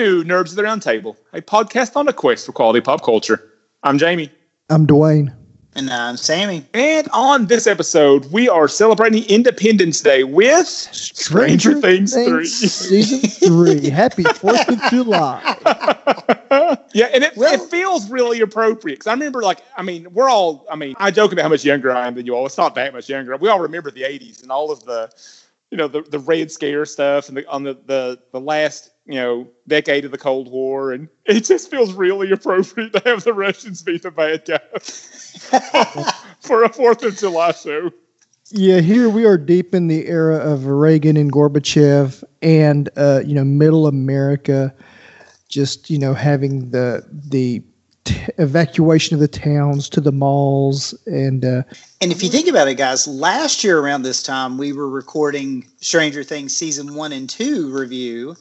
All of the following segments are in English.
to Nerds of the Roundtable, a podcast on a quest for quality pop culture. I'm Jamie. I'm Dwayne. And I'm Sammy. And on this episode, we are celebrating Independence Day with Stranger, Stranger Things, Things 3. Season 3. Happy 4th of July. yeah, and it, well, it feels really appropriate because I remember, like, I mean, we're all, I mean, I joke about how much younger I am than you all. It's not that much younger. We all remember the 80s and all of the, you know, the, the Red Scare stuff and the, on the, the, the last you know, decade of the Cold War, and it just feels really appropriate to have the Russians be the bad guys for a Fourth of July show. Yeah, here we are deep in the era of Reagan and Gorbachev, and uh, you know, Middle America, just you know, having the the t- evacuation of the towns to the malls, and uh, and if you think about it, guys, last year around this time we were recording Stranger Things season one and two review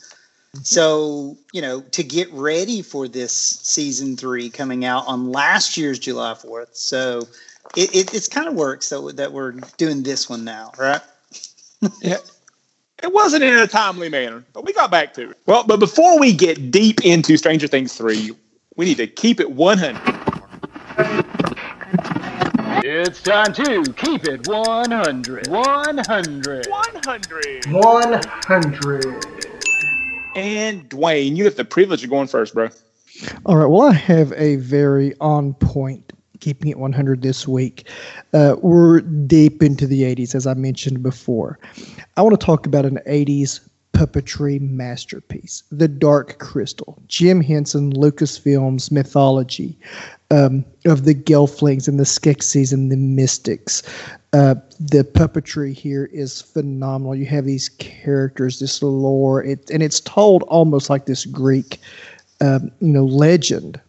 so, you know, to get ready for this season three coming out on last year's July 4th. So it, it it's kind of works that, that we're doing this one now, right? yeah. It wasn't in a timely manner, but we got back to it. Well, but before we get deep into Stranger Things 3, we need to keep it 100. It's time to keep it 100. 100. 100. 100. And Dwayne, you have the privilege of going first, bro. All right. Well, I have a very on point keeping it 100 this week. Uh, we're deep into the 80s, as I mentioned before. I want to talk about an 80s puppetry masterpiece, The Dark Crystal. Jim Henson, Lucasfilms mythology um, of the Gelflings and the Skeksis and the Mystics. Uh, the puppetry here is phenomenal. You have these characters, this lore, it, and it's told almost like this Greek, um, you know, legend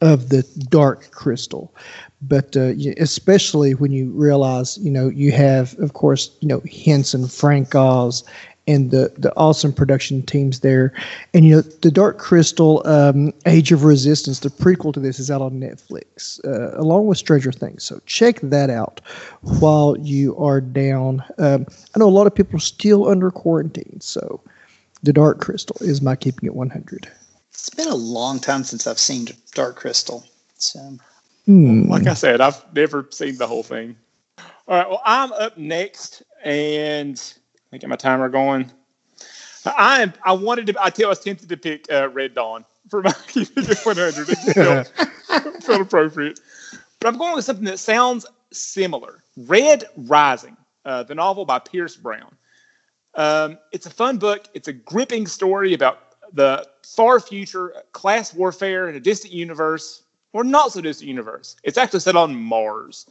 of the dark crystal. But uh, especially when you realize, you know, you have, of course, you know, Henson, Frank Oz, and the the awesome production teams there. And you know, the Dark Crystal, um, Age of Resistance, the prequel to this, is out on Netflix uh, along with Stranger Things. So check that out while you are down. Um, I know a lot of people are still under quarantine, so the Dark Crystal is my keeping it 100. It's been a long time since I've seen Dark Crystal. So, hmm. like I said, I've never seen the whole thing. All right, well, I'm up next, and me get my timer going. I I wanted to. I tell I was tempted to pick uh, Red Dawn for my 100. It felt, felt appropriate, but I'm going with something that sounds similar. Red Rising, uh, the novel by Pierce Brown. Um, it's a fun book. It's a gripping story about the far future, class warfare in a distant universe, or not so distant universe. It's actually set on Mars.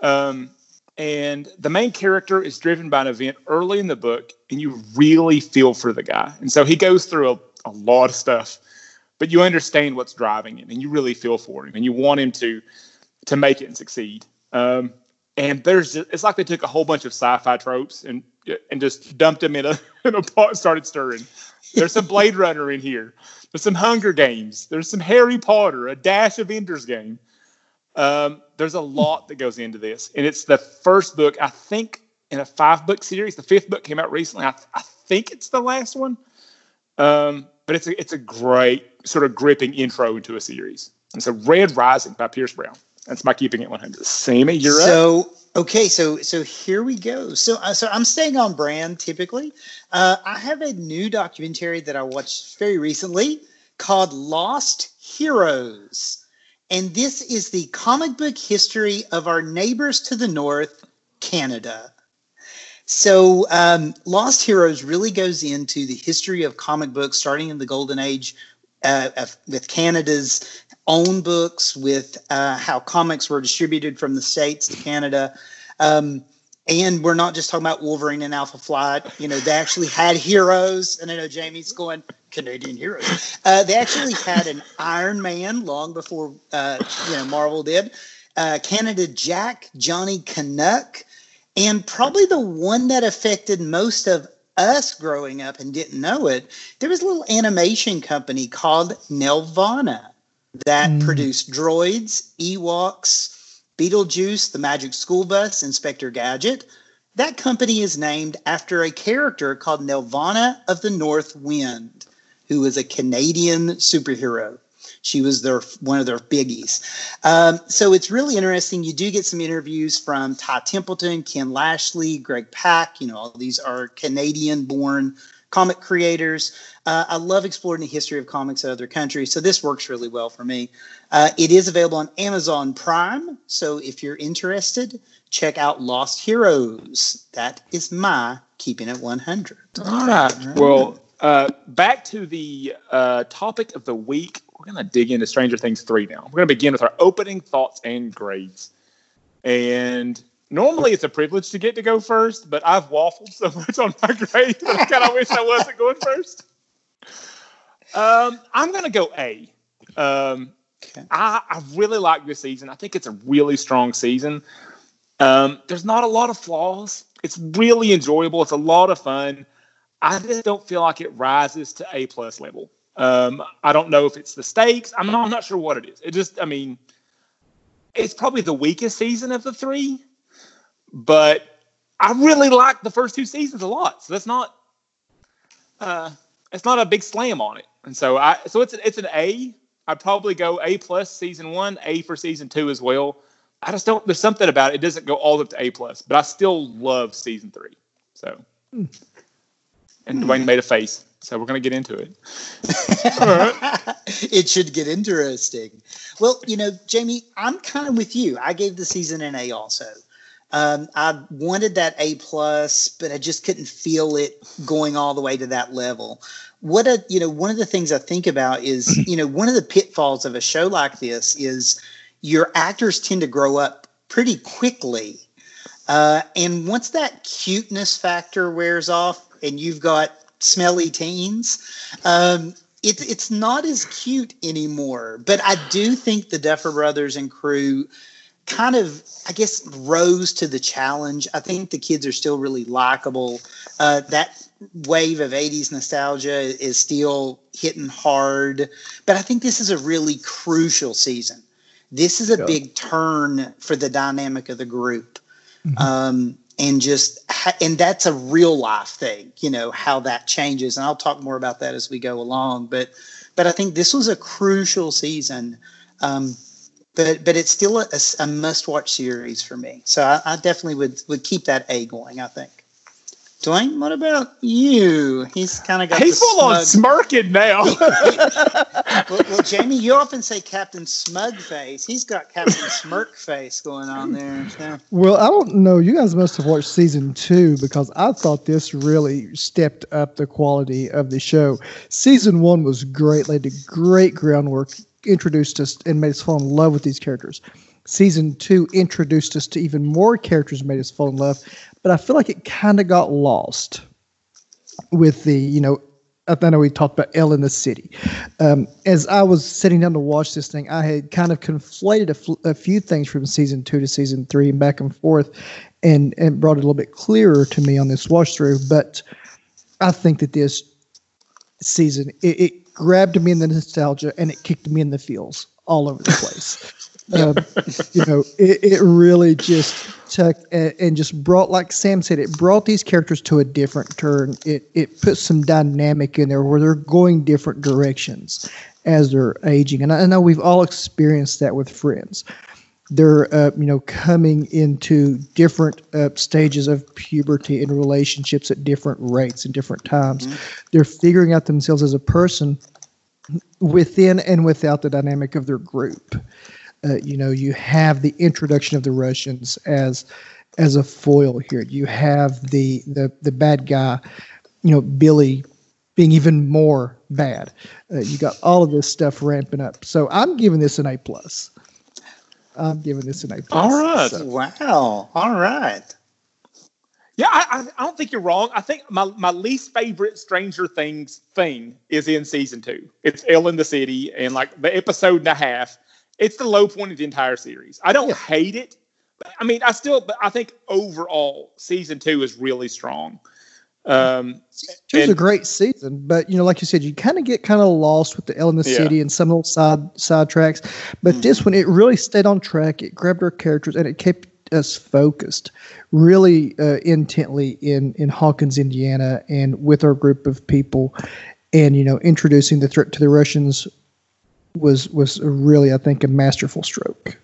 Um, and the main character is driven by an event early in the book and you really feel for the guy. And so he goes through a, a lot of stuff but you understand what's driving him and you really feel for him and you want him to to make it and succeed. Um, and there's it's like they took a whole bunch of sci-fi tropes and and just dumped them in a in a pot and started stirring. There's some blade runner in here. There's some hunger games. There's some harry potter a dash of ender's game um, there's a lot that goes into this, and it's the first book I think in a five book series. The fifth book came out recently. I, I think it's the last one, um, but it's a it's a great sort of gripping intro into a series. It's a Red Rising by Pierce Brown. That's my keeping it 100. Sammy, you're so. Okay, so so here we go. So uh, so I'm staying on brand typically. Uh, I have a new documentary that I watched very recently called Lost Heroes. And this is the comic book history of our neighbors to the north, Canada. So, um, Lost Heroes really goes into the history of comic books, starting in the golden age uh, of, with Canada's own books, with uh, how comics were distributed from the States to Canada. Um, and we're not just talking about Wolverine and Alpha Flight. You know, they actually had heroes. And I know Jamie's going, Canadian heroes. Uh, they actually had an Iron Man long before uh, you know Marvel did. Uh, Canada Jack, Johnny Canuck, and probably the one that affected most of us growing up and didn't know it. There was a little animation company called Nelvana that mm. produced droids, Ewoks, Beetlejuice, the Magic School Bus, Inspector Gadget. That company is named after a character called Nelvana of the North Wind who was a Canadian superhero. She was their one of their biggies. Um, so it's really interesting. You do get some interviews from Ty Templeton, Ken Lashley, Greg Pak. You know, all these are Canadian-born comic creators. Uh, I love exploring the history of comics in other countries, so this works really well for me. Uh, it is available on Amazon Prime, so if you're interested, check out Lost Heroes. That is my keeping it 100. All right. Well, uh, back to the uh, topic of the week. We're going to dig into Stranger Things 3 now. We're going to begin with our opening thoughts and grades. And normally it's a privilege to get to go first, but I've waffled so much on my grade that I kind of wish I wasn't going first. Um, I'm going to go A. Um, I, I really like this season. I think it's a really strong season. Um, there's not a lot of flaws. It's really enjoyable. It's a lot of fun. I just don't feel like it rises to A plus level. Um, I don't know if it's the stakes. I'm not, I'm not sure what it is. It just, I mean, it's probably the weakest season of the three, but I really like the first two seasons a lot. So that's not, uh, it's not a big slam on it. And so I, so it's it's an A. I'd probably go A plus season one, A for season two as well. I just don't. There's something about it. It doesn't go all the way up to A plus, but I still love season three. So, and Dwayne made a face, so we're gonna get into it. it should get interesting. Well, you know, Jamie, I'm kind of with you. I gave the season an A also. Um, I wanted that A plus, but I just couldn't feel it going all the way to that level. What a you know, one of the things I think about is you know one of the pitfalls of a show like this is your actors tend to grow up pretty quickly, uh, and once that cuteness factor wears off, and you've got smelly teens, um, it, it's not as cute anymore. But I do think the Duffer Brothers and crew kind of, I guess, rose to the challenge. I think the kids are still really likable. Uh, that wave of 80s nostalgia is still hitting hard. But I think this is a really crucial season. This is a Yeah. big turn for the dynamic of the group. Um, and just and that's a real life thing you know how that changes and i'll talk more about that as we go along but but i think this was a crucial season um, but but it's still a, a must watch series for me so I, I definitely would would keep that a going i think dwayne what about you he's kind of got He's the full on smug- smirking now. well, well, Jamie, you often say Captain Smug Face. He's got Captain Smirk Face going on there. So. Well, I don't know. You guys must have watched season two because I thought this really stepped up the quality of the show. Season one was great, laid the great groundwork, introduced us and made us fall in love with these characters. Season two introduced us to even more characters, made us fall in love. But I feel like it kind of got lost with the, you know, I know we talked about El in the City. Um, as I was sitting down to watch this thing, I had kind of conflated a, fl- a few things from season two to season three and back and forth, and and brought it a little bit clearer to me on this watch through. But I think that this season it, it grabbed me in the nostalgia and it kicked me in the feels all over the place. um, you know, it, it really just took and, and just brought, like Sam said, it brought these characters to a different turn. It it put some dynamic in there where they're going different directions as they're aging, and I, I know we've all experienced that with friends. They're uh, you know coming into different uh, stages of puberty and relationships at different rates and different times. They're figuring out themselves as a person within and without the dynamic of their group. Uh, you know, you have the introduction of the Russians as as a foil here. You have the the the bad guy, you know, Billy being even more bad. Uh, you got all of this stuff ramping up. So I'm giving this an A plus. I'm giving this an A plus. All right. So- Wow. All right. Yeah, I, I, I don't think you're wrong. I think my, my least favorite Stranger Things thing is in season two. It's El in the City and like the episode and a half. It's the low point of the entire series. I don't Yeah. hate it. But, I mean, I still, but I think overall season two is really strong. Um, It was a great season, but you know, like you said, you kind of get kind of lost with the El in the Yeah. City and some little side side tracks. But this one, it really stayed on track. It grabbed our characters and it kept us focused, really uh, intently in in Hawkins, Indiana, and with our group of people. and you know introducing the threat to the Russians was was really I think a masterful stroke.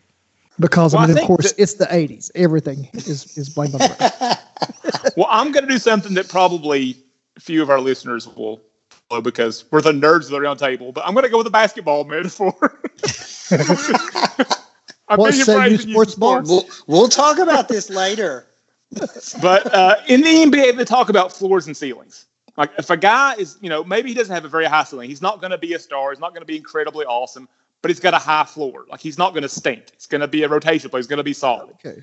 Because Well, I I mean, of course, that- it's the '80s. Everything is is blamed on the Well, I'm going to do something that probably few of our listeners will follow because we're the nerds of the round table. But I'm going to go with a basketball metaphor. I'm What being say you, afraid to use sports bar? sports. We'll we'll talk about this later. But uh, in the NBA, they talk about floors and ceilings. Like if a guy is, you know, maybe he doesn't have a very high ceiling. He's not going to be a star. He's not going to be incredibly awesome. But he's got a high floor. Like he's not going to stink. It's going to be a rotation player. He's going to be solid. Okay.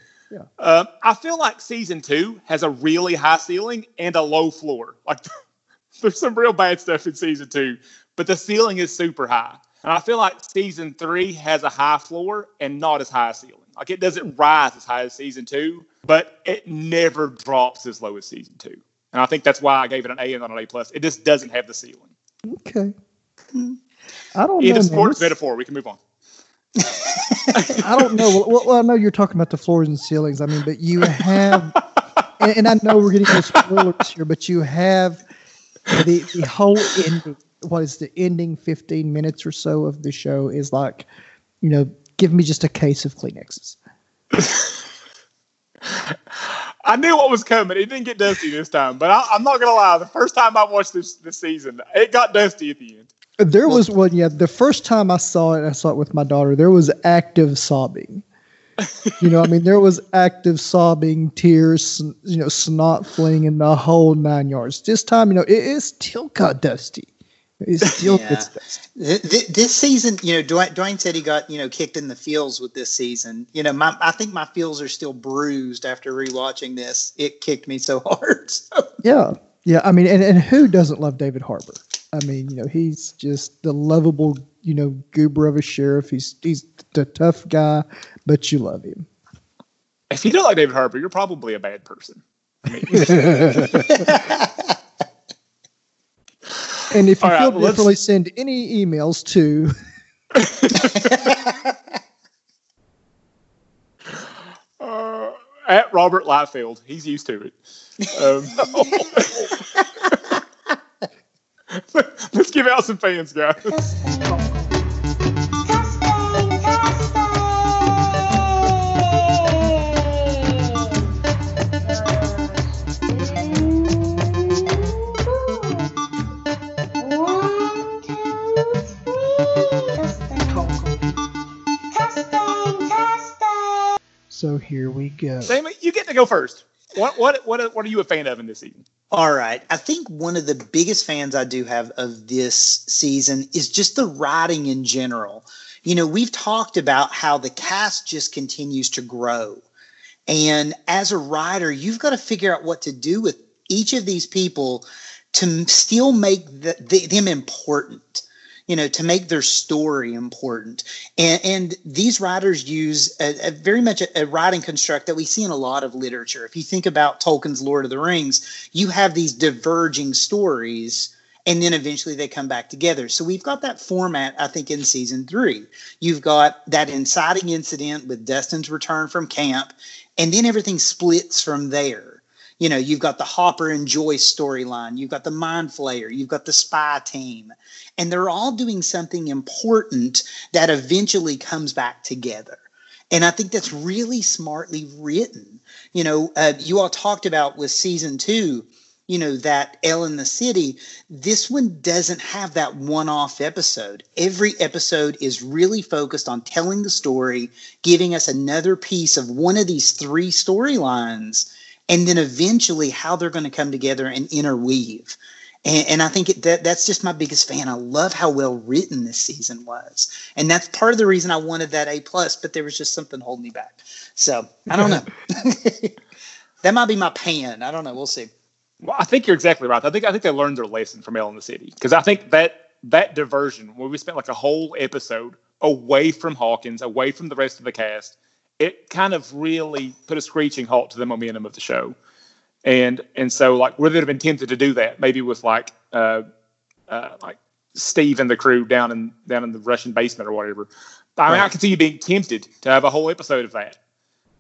Um, I feel like season two has a really high ceiling and a low floor. Like there's some real bad stuff in season two, but the ceiling is super high. And I feel like season three has a high floor and not as high a ceiling. Like it doesn't rise as high as season two, but it never drops as low as season two. And I think that's why I gave it an A and not an A plus. It just doesn't have the ceiling. Okay. Hmm. I don't In know. a man. sports metaphor, we can move on. I don't know. Well, well, I know you're talking about the floors and ceilings. I mean, but you have, and, and I know we're getting into spoilers here, but you have the the whole ending. What is the ending? Fifteen minutes or so of the show is like, you know, give me just a case of Kleenexes. I knew what was coming. It didn't get dusty this time, but I, I'm not gonna lie. The first time I watched this this season, it got dusty at the end. There was one. Yeah, the first time I saw it, I saw it with my daughter. There was active sobbing. You know, I mean, there was active sobbing, tears, you know, snot flinging the whole nine yards. This time, you know, it, it still got dusty. It still Yeah. gets dusty. Th- th- This season, you know, Dwayne, Dwayne said he got you know kicked in the feels with this season. You know, my I think my feels are still bruised after rewatching this. It kicked me so hard. So, Yeah, yeah. I mean, and, and who doesn't love David Harbour? I mean, you know, he's just the lovable, you know, goober of a sheriff. He's he's the tough guy, but you love him. If you don't like David Harbour, you're probably a bad person. I mean, And if you All right, feel well, let's- differently, send any emails to uh, at Robert Lightfield. he's used to it. Um, let's give out some fans, guys. So here we go. Damon, you get to go first. What what what what are you a fan of in this season? All right. I think one of the biggest fans I do have of this season is just the writing in general. You know, we've talked about how the cast just continues to grow. And as a writer, you've got to figure out what to do with each of these people to still make the, the, them important, you know, to make their story important. And, and these writers use a, a very much a, a writing construct that we see in a lot of literature. If you think about Tolkien's Lord of the Rings, you have these diverging stories and then eventually they come back together. So we've got that format, I think, in season three. You've got that inciting incident with Dustin's return from camp, and then everything splits from there. You know, you've got the Hopper and Joyce storyline, you've got the Mind Flayer, you've got the spy team, and they're all doing something important that eventually comes back together. And I think that's really smartly written. You know, uh, you all talked about with season two, you know, that El in the City. This one doesn't have that one off episode. Every episode is really focused on telling the story, giving us another piece of one of these three storylines, and then eventually how they're going to come together and interweave. And, and I think it, that that's just my biggest fan. I love how well written this season was, and that's part of the reason I wanted that A plus. But there was just something holding me back. So I don't know. that might be my pan. I don't know. We'll see. Well, I think you're exactly right. I think I think they learned their lesson from in the City because I think that that diversion where we spent like a whole episode away from Hawkins, away from the rest of the cast, it kind of really put a screeching halt to the momentum of the show. And and so like would it have been tempted to do that maybe with like uh, uh, like Steve and the crew down in down in the Russian basement or whatever. I mean, I Right. can see you being tempted to have a whole episode of that.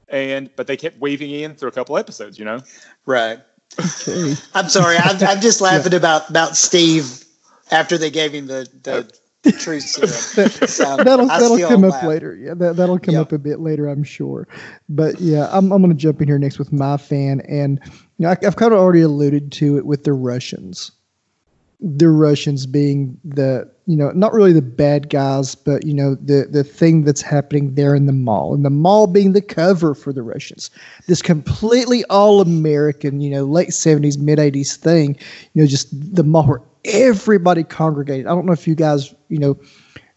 And but they kept weaving in through a couple episodes, you know. Right. Okay. I'm sorry. I'm, I'm just laughing about about Steve After they gave him the the true syrup. So, that'll that'll come up laugh. later. Yeah, that that'll come Yep. up a bit later, I'm sure. But yeah, I'm I'm gonna jump in here next with my fan, and you know I, I've kind of already alluded to it with the Russians. The Russians being the you know not really the bad guys, but you know the the thing that's happening there in the mall, and the mall being the cover for the Russians. This completely all American, you know, late 70s, mid 80s thing. You know, just the mall everybody congregated. I don't know if you guys you know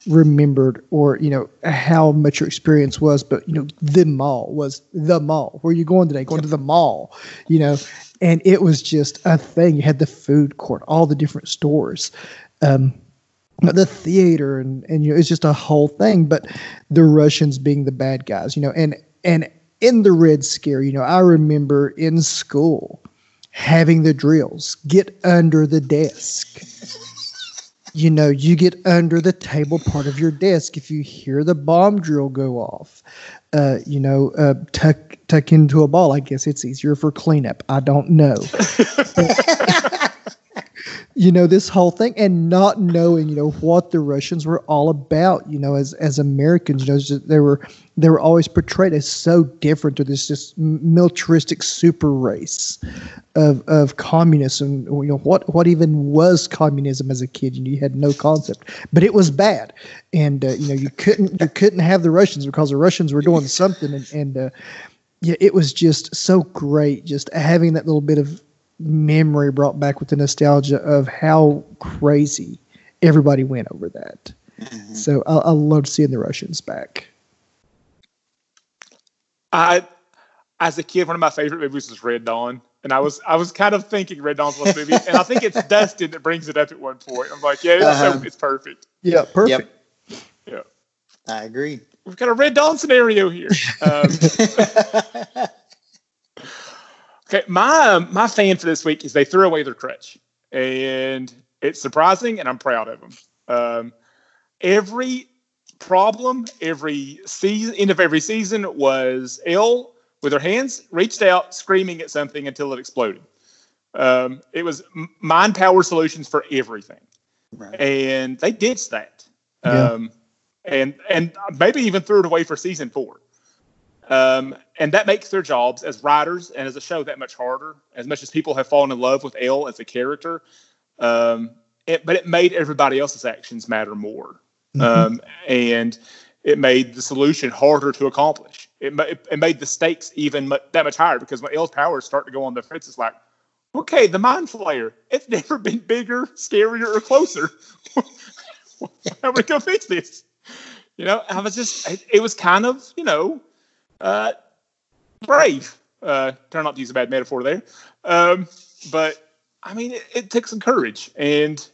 remembered or you know how much your experience was but you know the mall was the mall. Where are you going today? Going to the mall you know? And it was just a thing. You had the food court all the different stores um the theater and and you know it's just a whole thing. But the russians being the bad guys you know and and in the red scare you know i remember in school having the drills get under the desk you know, you get under the table part of your desk if you hear the bomb drill go off. Uh, you know, uh, tuck tuck into a ball. I guess it's easier for cleanup. I don't know. you know this whole thing and not knowing you know what the russians were all about you know as as americans you know they were they were always portrayed as so different to this just militaristic super race of of communism. You know what what even was communism as a kid? You, know, you had no concept. But it was bad. And uh, you know you couldn't you couldn't have the russians because the russians were doing something. And and uh, yeah it was just so great just having that little bit of memory brought back with the nostalgia of how crazy everybody went over that. So I, I love seeing the Russians back. I, as a kid, one of my favorite movies was Red Dawn, and I was I was kind of thinking Red Dawn's one movie, and I think it's Dustin that brings it up at one point. I'm like, yeah, it's, Uh-huh. it's perfect. Yeah, perfect. Yeah, I agree. we've got a Red Dawn scenario here. Um, okay, my my fan for this week is they threw away their crutch, and it's surprising, and I'm proud of them. Um, every problem, every season, end of every season was El with her hands reached out, screaming at something until it exploded. Um, it was m- mind power solutions for everything, Right. and they ditched that. Yeah. Um, and and maybe even threw it away for season four. Um, and that makes their jobs as writers and as a show that much harder. As much as people have fallen in love with El as a character, um, it, but it made everybody else's actions matter more, um, and it made the solution harder to accomplish. It, it, it made the stakes even mu- that much higher because when El's powers start to go on the fence, it's like, okay, the mind flayer. It's never been bigger, scarier, or closer. How are we gonna fix this? You know, I was just, it, it was kind of, you know, uh, brave. Uh, try not to use a bad metaphor there. Um, but I mean, it, it took some courage, and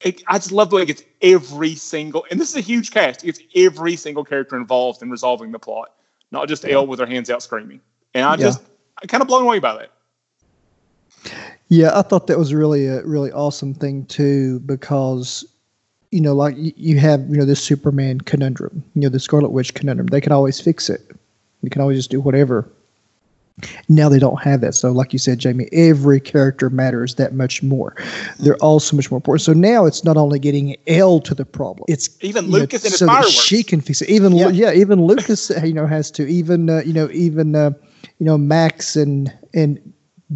it, I just love the way it gets every single. And this is a huge cast. It's every single character involved in resolving the plot, not just El with her hands out screaming. And I Yeah. just, I'm kind of blown away by that. Yeah, I thought that was really a really awesome thing too, because you know, like you, you have you know this Superman conundrum, you know, the Scarlet Witch conundrum. They can always fix it. You can always just do whatever. Now they don't have that. So, like you said, Jamie, every character matters that much more. They're all so much more important. So now it's not only getting El to the problem. It's Even you know, Lucas and his so that she can fix it. Even Yeah. yeah, yeah even Lucas, you know, has to. Even uh, you know, even uh, you know, Max and and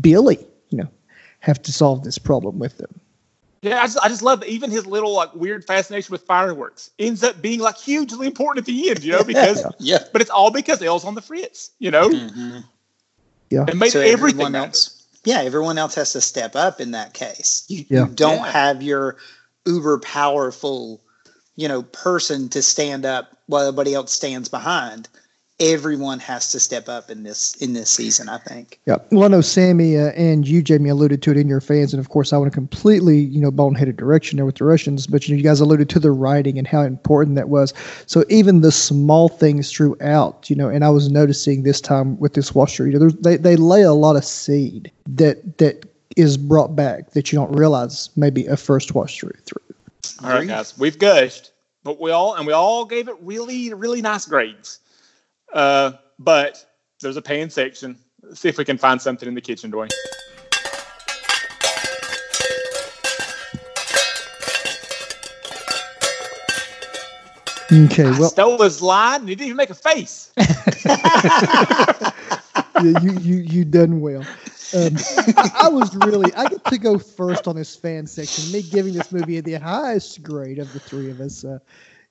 Billy, you know, have to solve this problem with them. Yeah, I just, I just love that even his little like weird fascination with fireworks ends up being like hugely important at the end, you know, because yeah. but it's all because El's on the fritz, you know, Mhm. Yeah, and made So everything everyone else, yeah, everyone else has to step up in that case. You, Yeah. you don't Yeah. have your uber powerful, you know, person to stand up while everybody else stands behind. Everyone has to step up in this in this season. I think. yeah. Well, I know Sammy uh, and you, Jamie, alluded to it in your fans, and of course, I want to completely, you know, boneheaded direction there with the Russians. But you know, you guys alluded to the writing and how important that was. So even the small things throughout, you know, and I was noticing this time with this washer, you know, they they lay a lot of seed that that is brought back that you don't realize maybe a first wash through through. All right, guys, we've gushed, but we all and we all gave it really, really nice grades. Uh, but there's a pain section. Let's see if we can find something in the kitchen, Dwayne. Okay, well, I stole his line. And he didn't even make a face. yeah, you you you done well. Um, I, I, was really I get to go first on this fan section. Me giving this movie the highest grade of the three of us. Uh,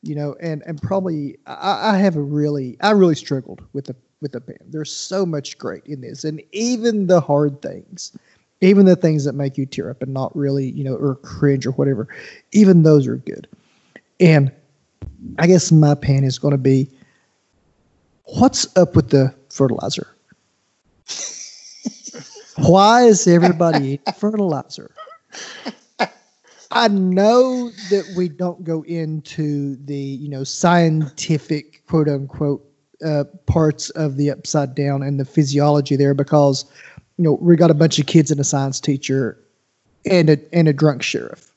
you know, and and probably I, I have a really I really struggled with the with the band. There's so much great in this, and even the hard things, even the things that make you tear up and not really you know or cringe or whatever, even those are good. And I guess my pan is going to be what's up with the fertilizer? Why is everybody eating fertilizer? I know that we don't go into the you know scientific quote unquote uh, parts of the upside down and the physiology there because you know we got a bunch of kids and a science teacher and a and a drunk sheriff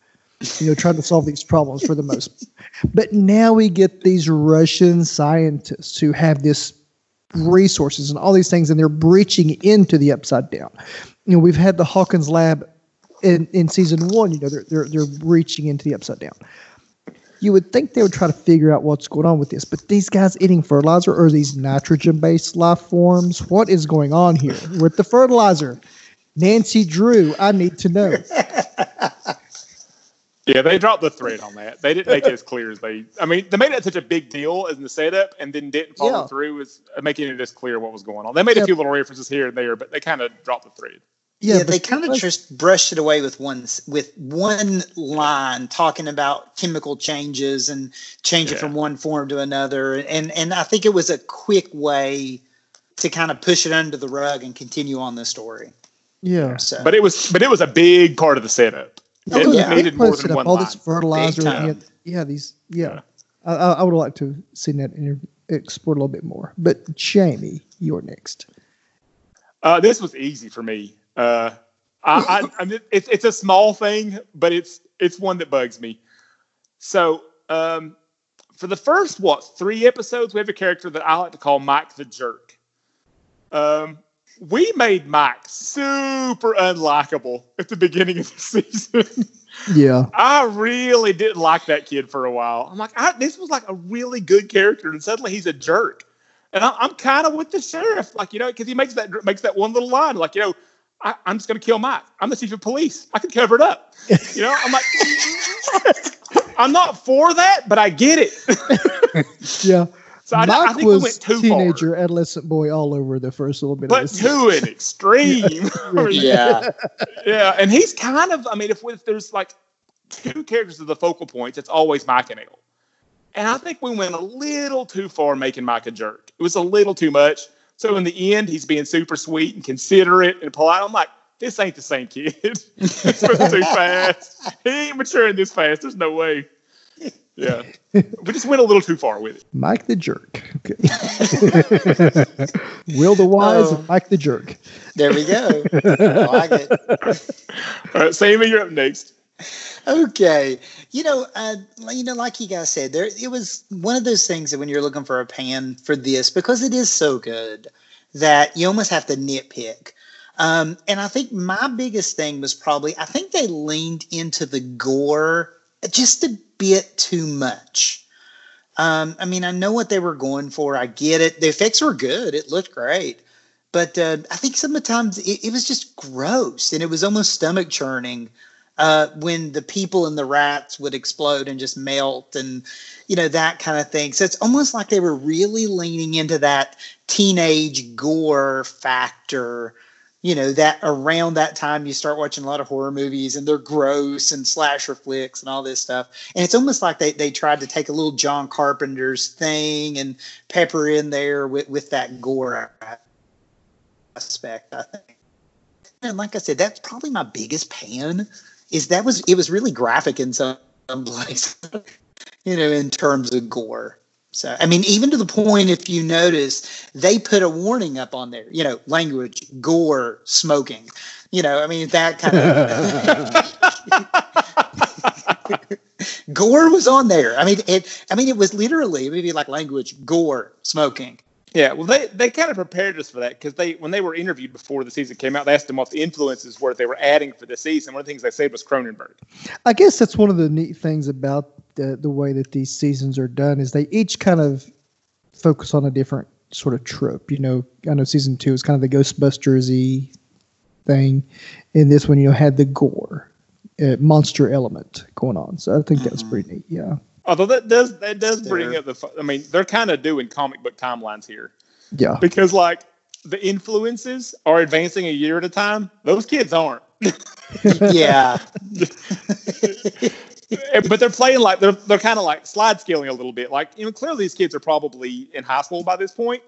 you know trying to solve these problems for the most. But now we get these russian scientists who have this resources and all these things and they're breaching into the upside down. You know we've had the hawkins lab in, in season one you know they're, they're they're reaching into the upside down you would think they would try to figure out what's going on with this but these guys eating fertilizer or these nitrogen based life forms what is going on here with the fertilizer nancy drew i need to know Yeah, they dropped the thread on that. They didn't make it as clear as they. I mean, they made it such a big deal in the setup, and then didn't follow Yeah. through with uh, making it as clear what was going on. They made a few little references here and there, but they kind of dropped the thread. Yeah, but they kind of just brushed it away with one with one line talking about chemical changes and changing Yeah. from one form to another, and and I think it was a quick way to kind of push it under the rug and continue on the story. yeah So, But it was, but it was a big part of the setup. Oh, it yeah. needed more than up one all line. this fertilizer. And time. Yeah, yeah, these. Yeah, I, I I would like to see that inter- explored a little bit more. But Jamie, you're next. Uh, this was easy for me. Uh, I, I, it's it's a small thing, but it's it's one that bugs me. So, um, for the first what three episodes, we have a character that I like to call Mike the Jerk. Um, we made Mike super unlikable at the beginning of the season. Yeah, I really didn't like that kid for a while. I'm like, I, this was like a really good character, and suddenly he's a jerk. And I, I'm kind of with the sheriff, like you know, because he makes that makes that one little line, like you know, I, I'm just gonna kill Mike. I'm the chief of police. I can cover it up. You know, I'm like, I'm not for that, but I get it. yeah. So I, I Mike think we was went too teenager, far, adolescent boy all over the first little bit. but of this. to an extreme. yeah, Yeah, and he's kind of. I mean, if, if there's like two characters of the focal points, it's always Mike and El. And I think we went a little too far making Mike a jerk. It was a little too much. So in the end, he's being super sweet and considerate and polite. I'm like, this ain't the same kid. this was too fast. He ain't maturing this fast. There's no way. Yeah, we just went a little too far with it. Mike the jerk. Okay. Will the wise and oh. Mike the jerk. there we go. I like it. All right, Sammy, you're up next. Okay, you know, uh, you know, like you guys said, there it was one of those things that when you're looking for a pan for this, because it is so good that you almost have to nitpick. Um, and I think my biggest thing was probably I think they leaned into the gore just a bit too much. Um, I mean, I know what they were going for. I get it. The effects were good. It looked great. But uh, I think sometimes it, it was just gross and it was almost stomach churning uh, when the people and the rats would explode and just melt and, you know, that kind of thing. So it's almost like they were really leaning into that teenage gore factor you know that around that time you start watching a lot of horror movies and they're gross and slasher flicks and all this stuff. And it's almost like they, they tried to take a little john carpenter's thing and pepper in there with, with that gore aspect i think. And like i said that's probably my biggest pan is that was it was really graphic in some, places you know in terms of gore so, I mean, even to the point, if you notice, they put a warning up on there, you know, language, gore, smoking, you know, I mean, that kind of gore was on there. I mean, it, I mean, it was literally maybe like language, gore, smoking, Yeah, well, they, they kind of prepared us for that because they when they were interviewed before the season came out, they asked them what the influences were they were adding for the season. One of the things they said was Cronenberg. I guess that's one of the neat things about the the way that these seasons are done is they each kind of focus on a different sort of trope. You know, I know season two is kind of the Ghostbusters-y thing, and this one you know had the gore, uh, monster element going on. So I think that's Mhm. pretty neat. Yeah, Although that does that does bring They're- up the. I mean, they're kind of doing comic book timelines here yeah, because like the influences are advancing a year at a time. Those kids aren't. yeah. but they're playing like they're they're kind of like slide scaling a little bit. Like you know, clearly these kids are probably in high school by this point.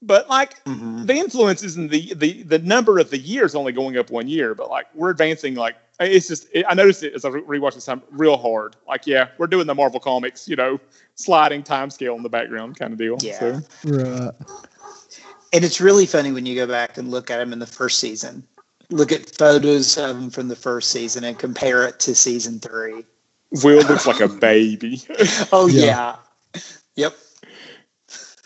But like Mhm. the influences and the the the number of the years only going up one year, but like we're advancing like it's just it, I noticed it as I rewatched this time real hard. Like yeah, we're doing the Marvel comics, you know, sliding time scale in the background kind of deal. Yeah. So, right. And it's really funny when you go back and look at them in the first season. Look at photos of them from the first season and compare it to season three. Will looks like a baby. Oh Yeah. yeah. Yep.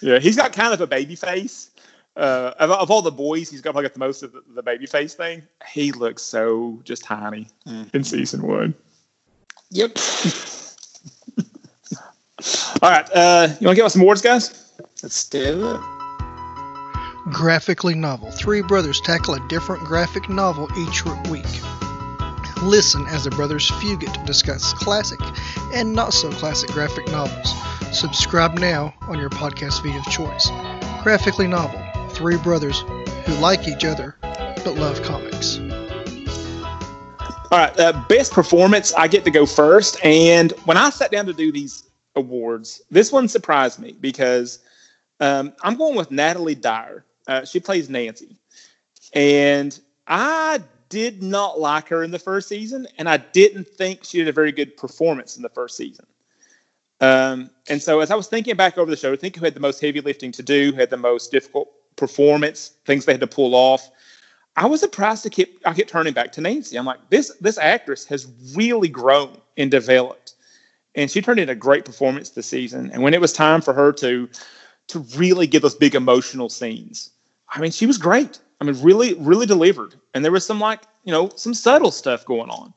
yeah, he's got kind of a baby face. Uh, of, of all the boys, he's got probably got the most of the, the baby face thing. He looks so just tiny Mhm. in season one. Yep. All right, uh, you want to give us some awards, guys? Let's do it. Graphically novel. Three brothers tackle a different graphic novel each week. Listen as the brothers Fugit discuss classic and not so classic graphic novels. Subscribe now on your podcast feed of choice. Graphically novel. Three brothers who like each other but love comics. All right, uh, best performance. I get to go first, and when I sat down to do these awards, this one surprised me because um, I'm going with Natalia Dyer. Uh, she plays Nancy, and I did not like her in the first season, and I didn't think she did a very good performance in the first season. Um, and so, as I was thinking back over the show, I think who had the most heavy lifting to do, who had the most difficult performance, things they had to pull off. I was surprised to keep I kept turning back to Nancy. I'm like, this this actress has really grown and developed. And she turned in a great performance this season. And when it was time for her to to really give those big emotional scenes, I mean, she was great. I mean, really, really delivered. And there was some like, you know, some subtle stuff going on.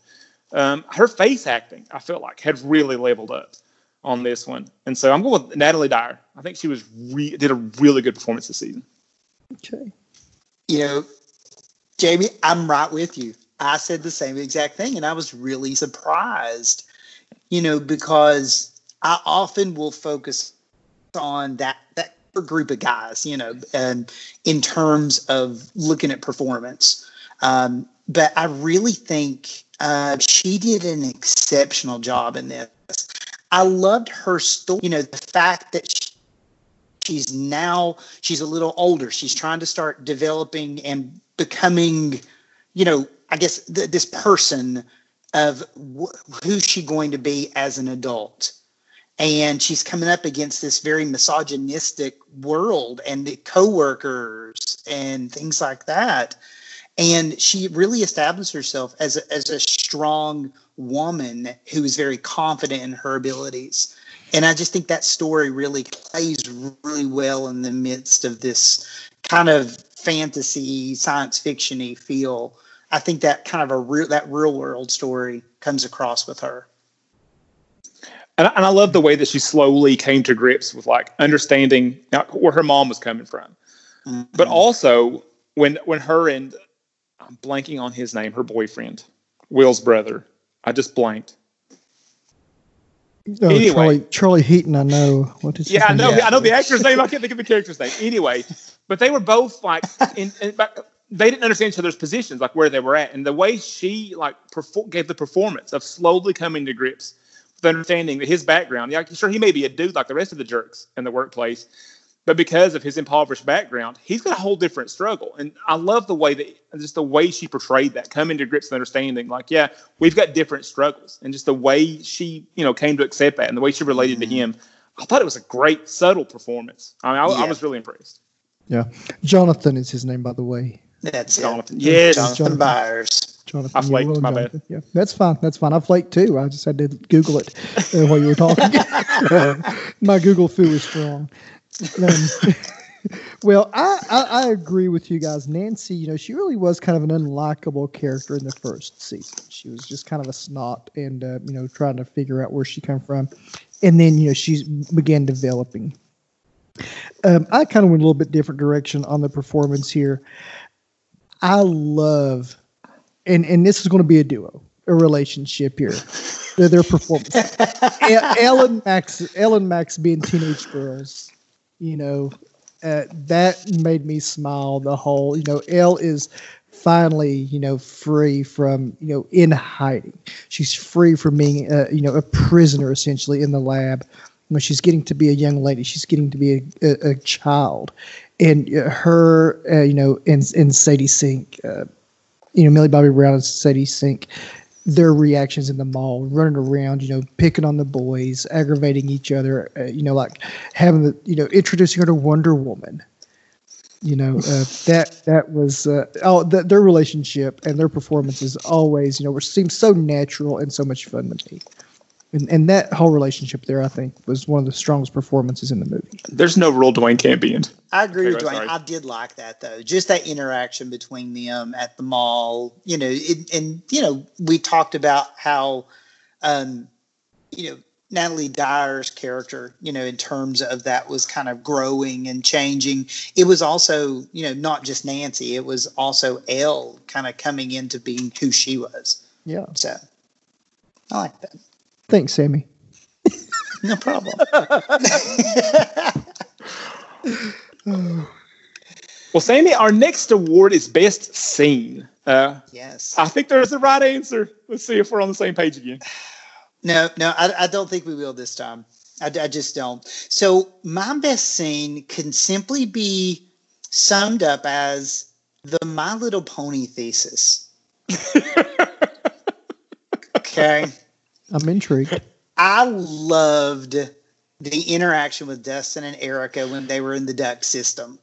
Um, her face acting, I felt like, had really leveled up on this one. And so I'm going with Natalia Dyer. I think she was re- did a really good performance this season. Okay. You know, Jamie, I'm right with you. I said the same exact thing, and I was really surprised, you know, because I often will focus on that that group of guys, you know, and in terms of looking at performance. Um, but I really think uh, she did an exceptional job in this. I loved her story. You know, the fact that she's now she's a little older. She's trying to start developing and becoming, you know, I guess th- this person of wh- who's she going to be as an adult. And she's coming up against this very misogynistic world and the coworkers and things like that. And she really established herself as a, as a strong woman who is very confident in her abilities. And I just think that story really plays really well in the midst of this kind of fantasy, science fictiony feel. I think that kind of a real that real world story comes across with her. And, I- and I love the way that she slowly came to grips with like understanding where her mom was coming from, mm-hmm. but also when when her and I'm blanking on his name, her boyfriend, Will's brother. I just blanked. Oh, Anyway. Charlie, Charlie Heaton, I know. What is Yeah, I know. Yeah. I know the actor's name. I can't think of the character's name. Anyway, but they were both like, in, in, but they didn't understand each other's positions, like where they were at, and the way she like perfor- gave the performance of slowly coming to grips with understanding that his background. Yeah, sure, he may be a dude like the rest of the jerks in the workplace, but because of his impoverished background, he's got a whole different struggle. And I love the way that just the way she portrayed that, coming to grips with understanding, like, yeah, we've got different struggles, and just the way she, you know, came to accept that, and the way she related to him. I thought it was a great, subtle performance. I mean, I, I was really impressed. Yeah. Jonathan is his name, by the way. That's Jonathan. it. Yes. Jonathan Jonathan. Byers. Jonathan. I flaked, Will my bad. Yeah, that's fine. That's fine. I've flaked too. I just had to Google it uh, while you were talking. My Google fu is strong. Um, Well, I, I, I agree with you guys. Nancy, you know, she really was kind of an unlikable character in the first season. She was just kind of a snot and, uh, you know, trying to figure out where she come from. And then, you know, she began developing. Um, I kind of went a little bit different direction on the performance here. I love, and, and this is going to be a duo, a relationship here. Their, their performance. El and Max, El and Max being teenage girls, you know, uh, that made me smile the whole you know El is finally you know free from you know in hiding. She's free from being uh, you know a prisoner essentially in the lab. You know she's getting to be a young lady she's getting to be a, a, a child. And uh, her uh, you know and and Sadie Sink uh, you know Millie Bobby Brown and Sadie Sink their reactions in the mall, running around, you know, picking on the boys, aggravating each other, uh, you know, like having the, you know, introducing her to Wonder Woman. You know, uh, that that was uh, oh, th- their relationship and their performances always, you know, were seemed so natural and so much fun to me. And, and that whole relationship there, I think, was one of the strongest performances in the movie. There's no rule Dwayne can't be in. I agree with Okay, Dwayne. sorry. I did like that though. Just that interaction between them at the mall, you know, it, and you know, we talked about how, um, you know, Natalia Dyer's character, you know, in terms of that was kind of growing and changing. It was also, you know, not just Nancy. It was also El kind of coming into being who she was. Yeah. So, I like that. Thanks, Sammy. No problem. Well, Sammy, our next award is Best Scene. Uh, yes. I think there's the right answer. Let's see if we're on the same page again. No, no, I, I don't think we will this time. I, I just don't. So my best scene can simply be summed up as the My Little Pony thesis. okay. I'm intrigued. I loved the interaction with Dustin and Erica when they were in the duck system.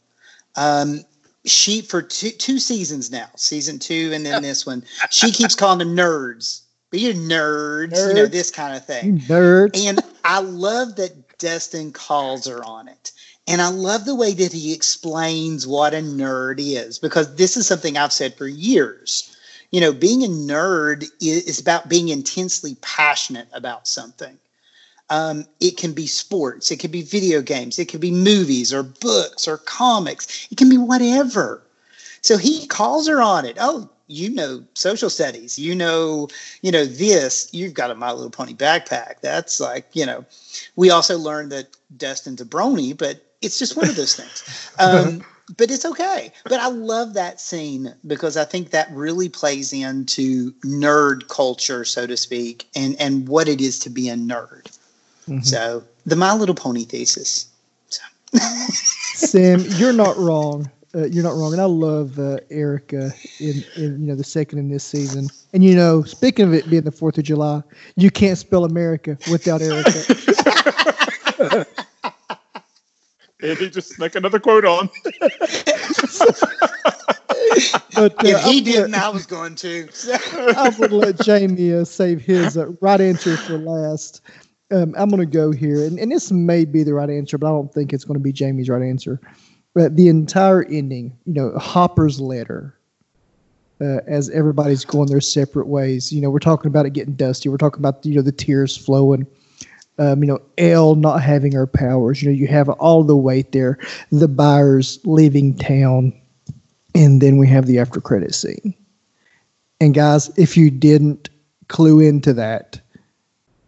Um, she for two, two seasons now, season two, and then this one, she keeps calling them nerds. Be you nerds, you know this kind of You thing. nerd. And I love that Dustin calls her on it. And I love the way that he explains what a nerd is because this is something I've said for years. You know, being a nerd is, about being intensely passionate about something. Um, it can be sports, it can be video games, it can be movies or books or comics, it can be whatever. So he calls her on it. Oh, you know social studies, you know, you know this. You've got a My Little Pony backpack. That's like, you know. We also learned that Dustin's a brony, but it's just one of those things. Um, but it's okay. But I love that scene because I think that really plays into nerd culture, so to speak, and and what it is to be a nerd. Mhm. So the My Little Pony thesis. So. Sam, you're not wrong. Uh, you're not wrong, and I love uh, Erica in, in you know the second in this season. And you know, speaking of it being the Fourth of July, you can't spell America without Erica. And he just snuck another quote on. But uh, if he I'm didn't, gonna- I was going to. I'm going to let Jamie uh, save his uh, right answer for last. Um, I'm going to go here, and, and this may be the right answer, but I don't think it's going to be Jamie's right answer. But the entire ending, you know, Hopper's letter, uh, as everybody's going their separate ways. You know, we're talking about it getting dusty. We're talking about you know the tears flowing. Um, you know, El not having her powers. You know, you have all the weight there. The Byers leaving town, and then we have the after credit scene. And guys, if you didn't clue into that,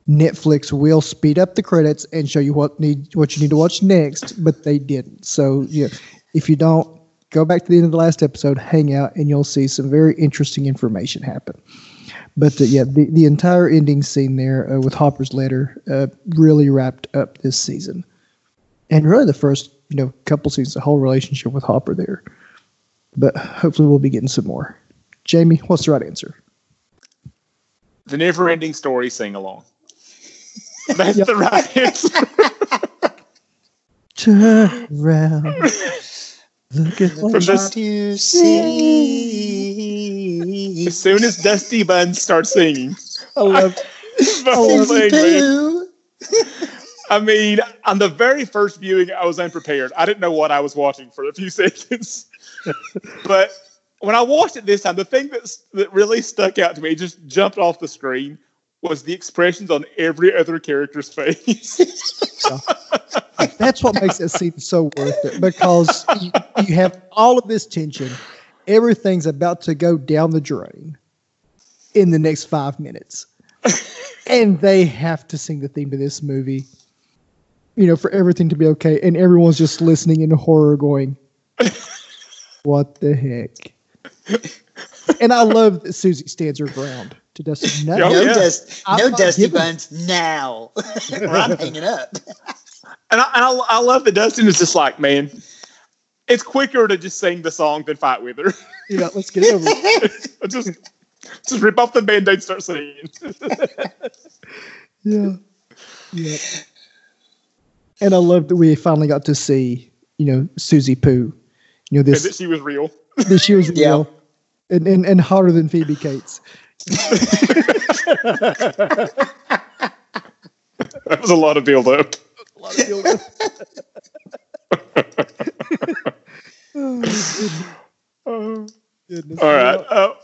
Netflix will speed up the credits and show you what need what you need to watch next, but they didn't. So yeah, if you don't go back to the end of the last episode, hang out, and you'll see some very interesting information happen. But uh, yeah, the, the entire ending scene there uh, with Hopper's letter uh, really wrapped up this season, and really the first you know couple seasons, the whole relationship with Hopper there. But hopefully, we'll be getting some more. Jamie, what's the right answer? The never ending story sing along. That's the right answer. Turn around. Look at what this- to see. As soon as Dusty Buns starts singing, I love. the whole love thing, I mean, on the very first viewing, I was unprepared. I didn't know what I was watching for a few seconds. but when I watched it this time, the thing that's, that really stuck out to me, just jumped off the screen, was the expressions on every other character's face. That's what makes that scene so worth it because you, you have all of this tension. Everything's about to go down the drain in the next five minutes. and they have to sing the theme to this movie, you know, for everything to be okay. And everyone's just listening in horror going, what the heck? and I love that Susie stands her ground to Dusty. No, Oh, no yeah. dust, no dusty giving- buns now, I'm hanging up. and I, and I, I love that Dustin is just like, man, it's quicker to just sing the song than fight with her. you know, let's get it over. with. just, just rip off the band-aid, start singing. Yeah. Yeah. And I love that we finally got to see, you know, Susie Pooh. You know, and that this she was real. this she was real and, and and hotter than Phoebe Cates. That was a lot of build up. A lot of build-up. Oh, goodness, Uh, goodness. all right. Uh,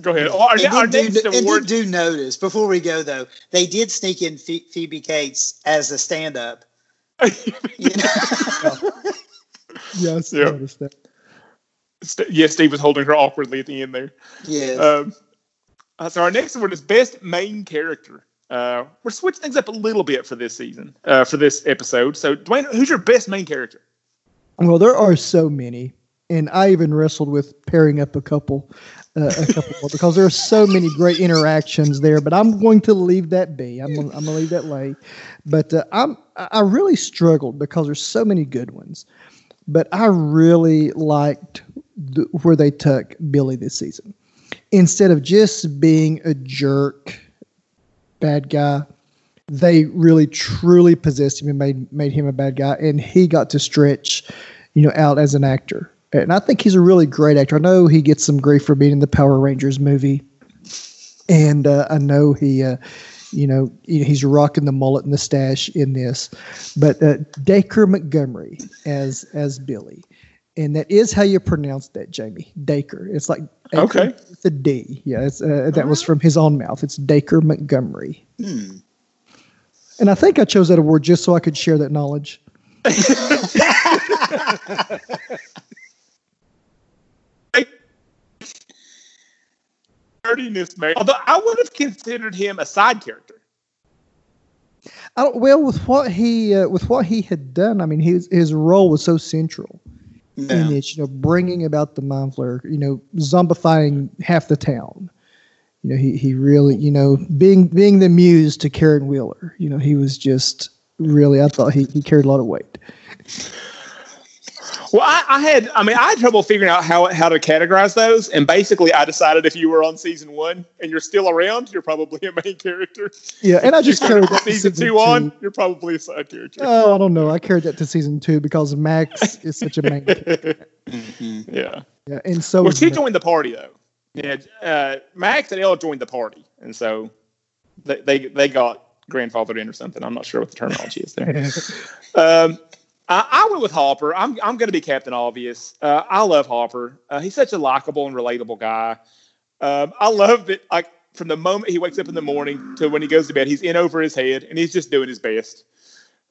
go ahead. Oh, our, And our did, do, and award. did do notice before we go though, they did sneak in Phoebe Cates as a stand-up. You know? Yes, Yeah. I noticed that. St- yeah, Steve was holding her awkwardly at the end there. yes. Um, uh, so our next award is best main character. Uh, we're switching things up a little bit for this season, uh, for this episode. So, Dwayne, who's your best main character? Well, there are so many, and I even wrestled with pairing up a couple, uh, a couple because there are so many great interactions there. But I'm going to leave that be. I'm gonna, I'm gonna leave that lay. But uh, I'm I I really struggled because there's so many good ones. But I really liked the, where they took Billy this season. Instead of just being a jerk, bad guy, they really truly possessed him and made made him a bad guy, and he got to stretch, you know, out as an actor. And I think he's a really great actor. I know he gets some grief for being in the Power Rangers movie, and uh, I know he, uh, you know, he's rocking the mullet and the stash in this. But uh, Dacre Montgomery as as Billy, and that is how you pronounce that, Jamie. Dacre. It's like Okay. It's a D. Yeah, it's, uh, that was from his own mouth. It's Dacre Montgomery. Hmm. And I think I chose that award just so I could share that knowledge. Nerdiness, man. Although I would have considered him a side character. I don't, well, with what he uh, with what he had done, I mean, his his role was so central in it. You know, bringing about the Mind Flayer. You know, zombifying half the town. You know, he he really, you know, being being the muse to Karen Wheeler. You know, he was just really. I thought he he carried a lot of weight. Well, I, I had, I mean, I had trouble figuring out how how to categorize those, and basically, I decided if you were on season one and you're still around, you're probably a main character. Yeah, and I just If carried you're that to season two on, you're probably a side character. Oh, I don't know. I carried that to season two because Max is such a main. character. Mhm. yeah. Yeah, and so Well, she Max. joined the party though. Yeah, uh, Max and El joined the party, and so they they, they got grandfathered in or something. I'm not sure what the terminology is there. Um, I, I went with Hopper. I'm I'm going to be Captain Obvious. Uh, I love Hopper. Uh, he's such a likable and relatable guy. Um, I love that. Like from the moment he wakes up in the morning to when he goes to bed, he's in over his head and he's just doing his best.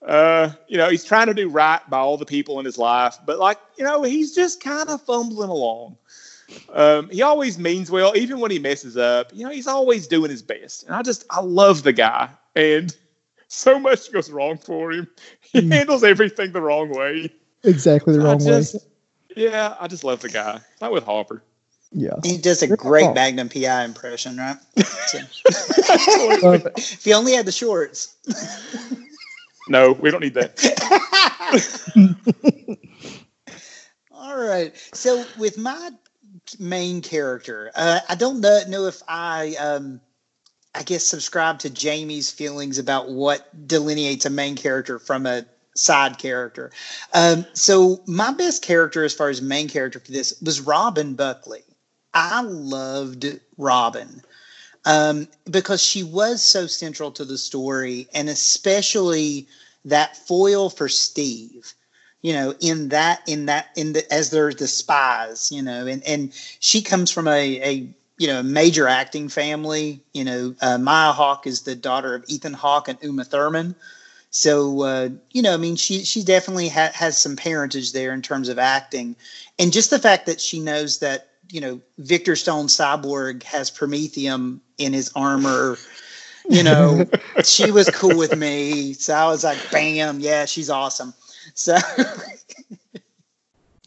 Uh, you know, he's trying to do right by all the people in his life, but like you know, he's just kind of fumbling along. Um, he always means well, even when he messes up. You know, he's always doing his best, and I just I love the guy, and so much goes wrong for him. He Mm. handles everything the wrong way. exactly the I wrong way. yeah, I just love the guy. Not with Hopper. Yeah. He does a You're great wrong. Magnum PI impression, right? So- if he only had the shorts. no, we don't need that. All right. So with my main character, uh, I don't know, know if I, um, I guess, subscribe to Jamie's feelings about what delineates a main character from a side character. Um, so my best character, as far as main character for this, was Robin Buckley. I loved Robin. um, because she was so central to the story, and especially that foil for Steve. You know, in that, in that, in the as they're the spies. You know, and and she comes from a a you know a major acting family. You know, uh, Maya Hawke is the daughter of Ethan Hawke and Uma Thurman. So uh, you know, I mean, she she definitely ha- has some parentage there in terms of acting, and just the fact that she knows that you know Victor Stone Cyborg has Promethium in his armor. You know, she was cool with me, so I was like, "Bam, yeah, she's awesome." So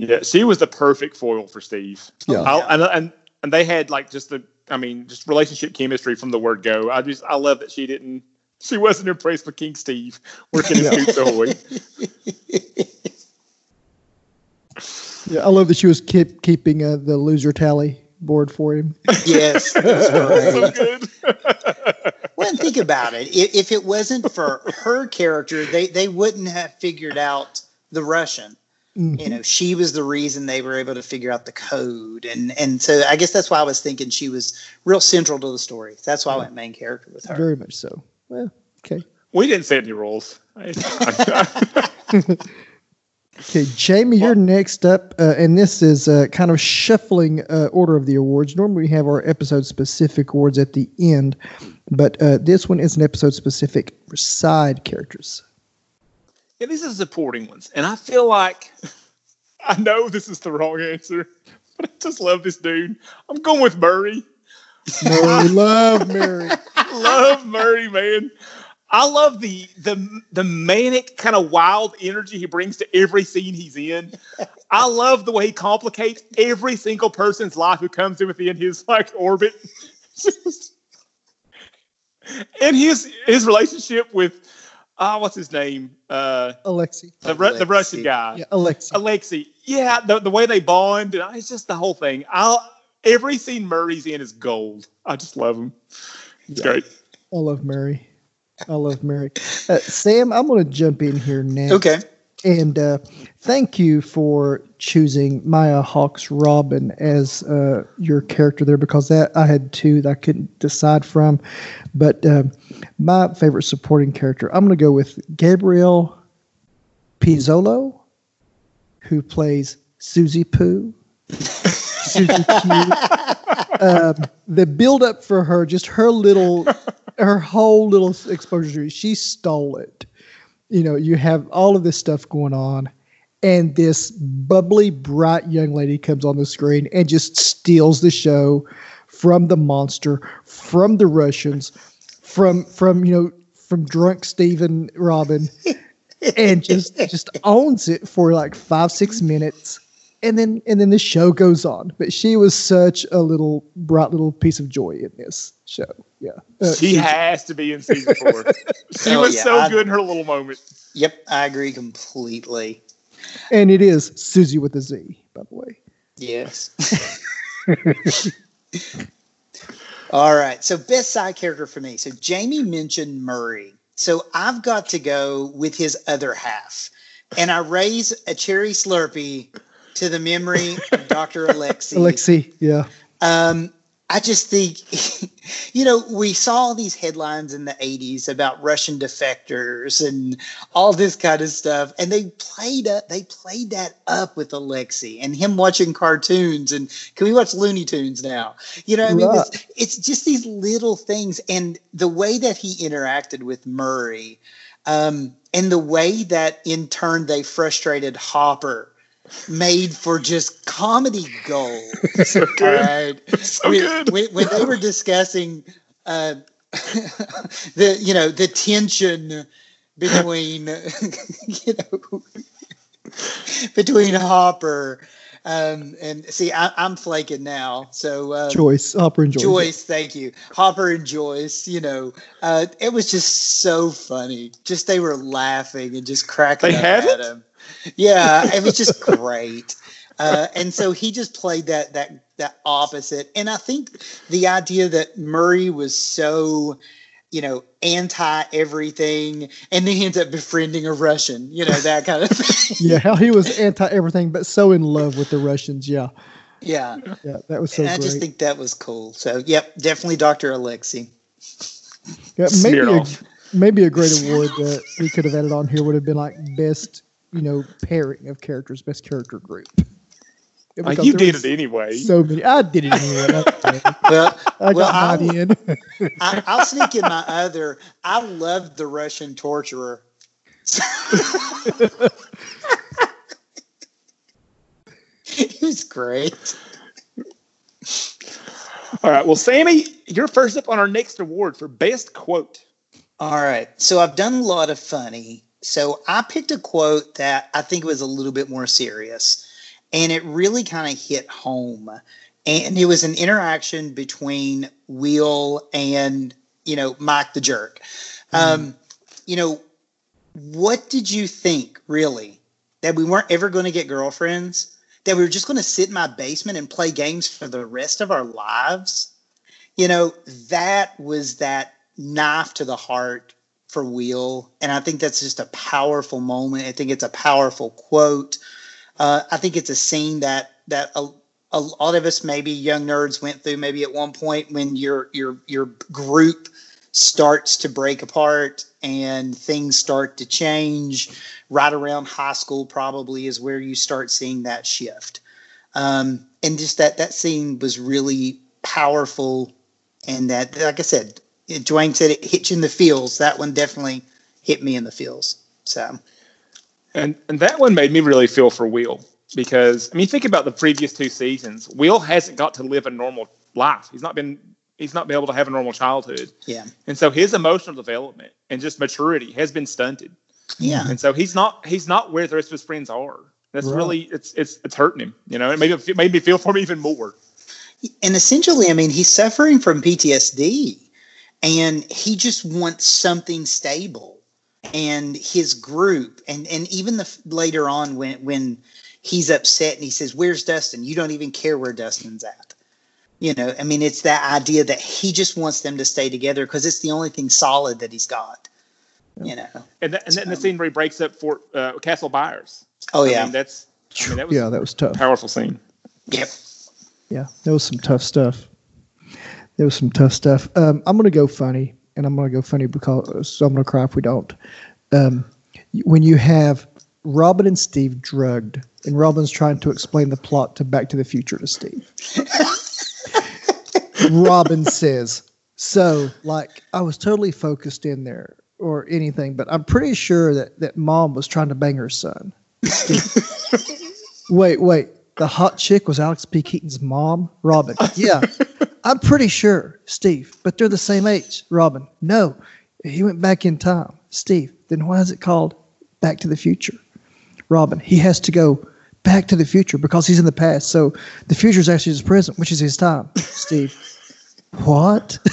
Yeah, she was the perfect foil for Steve. Yeah. I, and, and and they had like just the, I mean, just relationship chemistry from the word go. I just, I love that she didn't, she wasn't impressed with King Steve working in Yeah. Scoops Ahoy. Yeah, I love that she was keep, keeping uh, the loser tally board for him. yes, that's so good. Well, and think about it. If, if it wasn't for her character, they they wouldn't have figured out the Russian. Mhm. You know, she was the reason they were able to figure out the code, and and so I guess that's why I was thinking she was real central to the story. That's why I went main character with her. Very much so. Well, okay. we didn't set any rules. Okay, Jamie, you're next up, uh, and this is uh, kind of shuffling uh, order of the awards. Normally, we have our episode specific awards at the end, but uh, this one is an episode specific for side characters. Yeah, these are supporting ones. And I feel like, I know this is the wrong answer, but I just love this dude. I'm going with Murray. Mary, love Murray. love Murray, man. I love the the the manic kind of wild energy he brings to every scene he's in. I love the way he complicates every single person's life who comes in within his like orbit. And his his relationship with uh what's his name? Uh Alexi. the, Ru- the Russian guy. Yeah, Alexi. Alexi. Yeah, the, the way they bond, and it's just the whole thing. I'll every scene Murray's in is gold. I just love him. It's Yeah. great. I love Mary. I love Mary. Uh, Sam, I'm going to jump in here now. Okay. And uh, thank you for choosing Maya Hawke's Robin as uh, your character there because that I had two that I couldn't decide from. But uh, my favorite supporting character, I'm going to go with Gabriella Pizzolo, who plays Susie Pooh. Susie Q. Um, the build up for her, just her little, her whole little exposure, she stole it you know, you have all of this stuff going on, and this bubbly, bright young lady comes on the screen and just steals the show from the monster, from the Russians, from from you know, from drunk Stephen Robin, and just just owns it for like five six minutes. And then and then the show goes on. But she was such a little bright little piece of joy in this show. Yeah. Uh, She has to be in season four. she Oh, was yeah, so I- good in her little moment. Yep, I agree completely. and it is Susie with a Z, by the way. Yes. All right. So best side character for me. So Jamie mentioned Murray. So I've got to go with his other half. And I raise a cherry slurpee to the memory of Dr. Alexi. Alexi, yeah. Um, I just think, you know, we saw all these headlines in the 80s about Russian defectors and all this kind of stuff. And they played up, they played that up with Alexi and him watching cartoons. And can we watch Looney Tunes now? You know, I mean, it's, it's just these little things. And the way that he interacted with Murray, um, and the way that in turn they frustrated Hopper made for just comedy gold. So good. right. So when, good. when, when they were discussing uh, the you know the tension between you know between Hopper um, and see I, I'm flaking now so uh, Joyce, Hopper and Joyce. Joyce, thank you. Hopper and Joyce, you know, uh, it was just so funny. Just they were laughing and just cracking They up had at it? him. Yeah, it was just great. Uh, and so he just played that that that opposite. And I think the idea that Murray was so, you know, anti everything, and then he ends up befriending a Russian, you know, that kind of thing. Yeah, how he was anti everything, but so in love with the Russians. Yeah. Yeah, Yeah, that was so and I great. just think that was cool. So, yep, definitely Dr. Alexi. Yeah, maybe a, maybe a great award that we could have added on here would have been like best, you know, pairing of characters, best character group. Yeah, Like, because you did it anyway. So many. I did it anyway. Well, I Well, got I'll- mine in. I, I'll sneak in my other. I loved the Russian torturer. he was great. All right. Well, Sammy, you're first up on our next award for best quote. All right. So I've done a lot of funny. So I picked a quote that I think was a little bit more serious. And it really kind of hit home. And it was an interaction between Will and, you know, Mike the jerk. Um, you know, what did you think, really? That we weren't ever going to get girlfriends? That we were just going to sit in my basement and play games for the rest of our lives? You know, that was that knife to the heart for Will. And I think that's just a powerful moment. I think it's a powerful quote. Uh, I think it's a scene that that a, a lot of us, maybe young nerds, went through maybe at one point when your your your group starts to break apart and things start to change. Right around high school, probably is where you start seeing that shift. Um, and just that that scene was really powerful, and that, like I said, Dwayne said it hit you in the feels. That one definitely hit me in the feels. So And and that one made me really feel for Will because I mean think about the previous two seasons. Will hasn't got to live a normal life. He's not been he's not been able to have a normal childhood. yeah, And so his emotional development and just maturity has been stunted. yeah, And so he's not he's not where the rest of his friends are. That's Right. really it's it's it's hurting him. You know, it made it made me feel for him even more. and essentially, I mean, he's suffering from PTSD, and he just wants something stable. And his group, and and even the later on when when he's upset and he says, "Where's Dustin?" You don't even care where Dustin's at. You know, I mean, it's that idea that he just wants them to stay together because it's the only thing solid that he's got. You know. And that, and then the scene where he breaks up Fort uh, Castle Byers Oh I yeah. mean, that's I mean, that was yeah, that was tough. powerful scene. yep. Yeah, that was some tough stuff. There was some tough stuff. Um, I'm gonna go funny, and I'm gonna go funny because so I'm gonna cry if we don't. Um, when you have Robin and Steve drugged, and Robin's trying to explain the plot to Back to the Future to Steve. Robin says, "So, like, I was totally focused in there, or anything, but I'm pretty sure that that mom was trying to bang her son." wait, wait. The hot chick was Alex P. Keaton's mom, Robin. Yeah, I'm pretty sure, Steve. But they're the same age, Robin. No, he went back in time, Steve. Then why is it called Back to the Future, Robin? He has to go back to the future because he's in the past. So the future is actually his present, which is his time, Steve. what?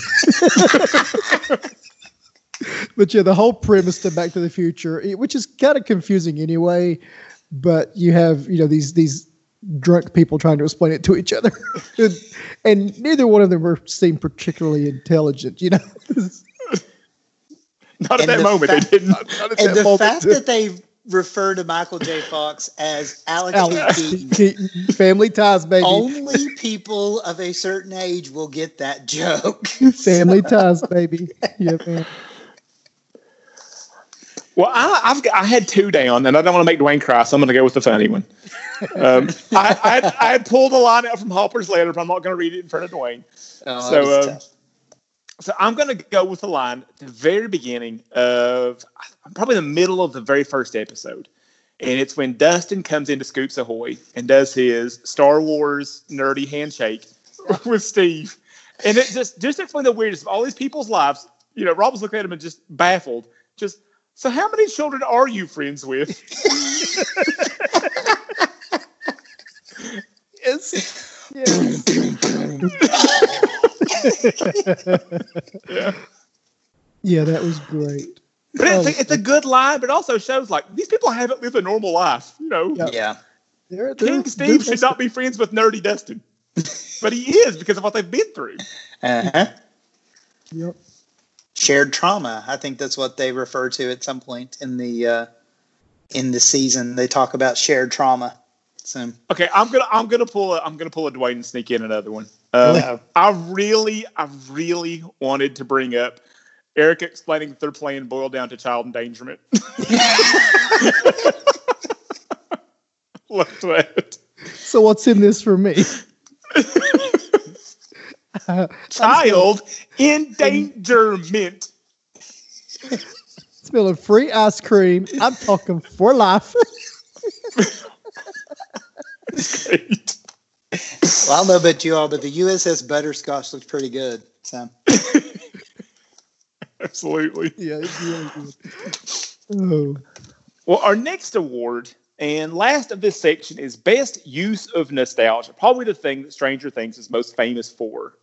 but yeah, the whole premise to Back to the Future, which is kind of confusing anyway. But you have you know these these drunk people trying to explain it to each other, and, and neither one of them were seem particularly intelligent. You know, Not at And that the moment fact- they didn't. Not at And that the moment. fact that they refer to Michael J. Fox as Alex, Alex Keaton, Keaton, family ties, baby. only people of a certain age will get that joke. Family ties, baby. Yeah, man. Well, I, I've got, I had two down, and I don't want to make Dwayne cry, so I'm going to go with the funny one. Um, I, I, I had pulled a line out from Hopper's letter, but I'm not going to read it in front of Dwayne. Oh, So, um. So I'm going to go with the line at the very beginning of probably the middle of the very first episode. And it's when Dustin comes into Scoops Ahoy and does his Star Wars nerdy handshake with Steve. And it just just explain the weirdest of all these people's lives. You know, Rob was looking at him and just baffled. Just so how many children are you friends with? Yes. yes. Yeah. Yeah, that was great. But it's, Oh, a, it's a good line, but it also shows like these people haven't lived a normal life. You know, Yeah. Yeah. They're, they're, King Steve should not be friends with Nerdy Dustin, but he is because of what they've been through. Uh-huh. Yep. Shared trauma. I think that's what they refer to at some point in the uh, in the season. They talk about shared trauma. So Okay, I'm gonna I'm gonna pull a, I'm gonna pull a Dwayne and sneak in another one. Um, no. I really I really wanted to bring up Eric explaining that they're playing boiled down to child endangerment. Love that. So what's in this for me? Child endangerment. smelling free ice cream. I'm talking for life. Great. well, I don't know about you all, but the USS Butterscotch looks pretty good. So Absolutely. yeah, it's really good. Oh, Well, our next award and last of this section is Best Use of Nostalgia. Probably the thing that Stranger Things is most famous for.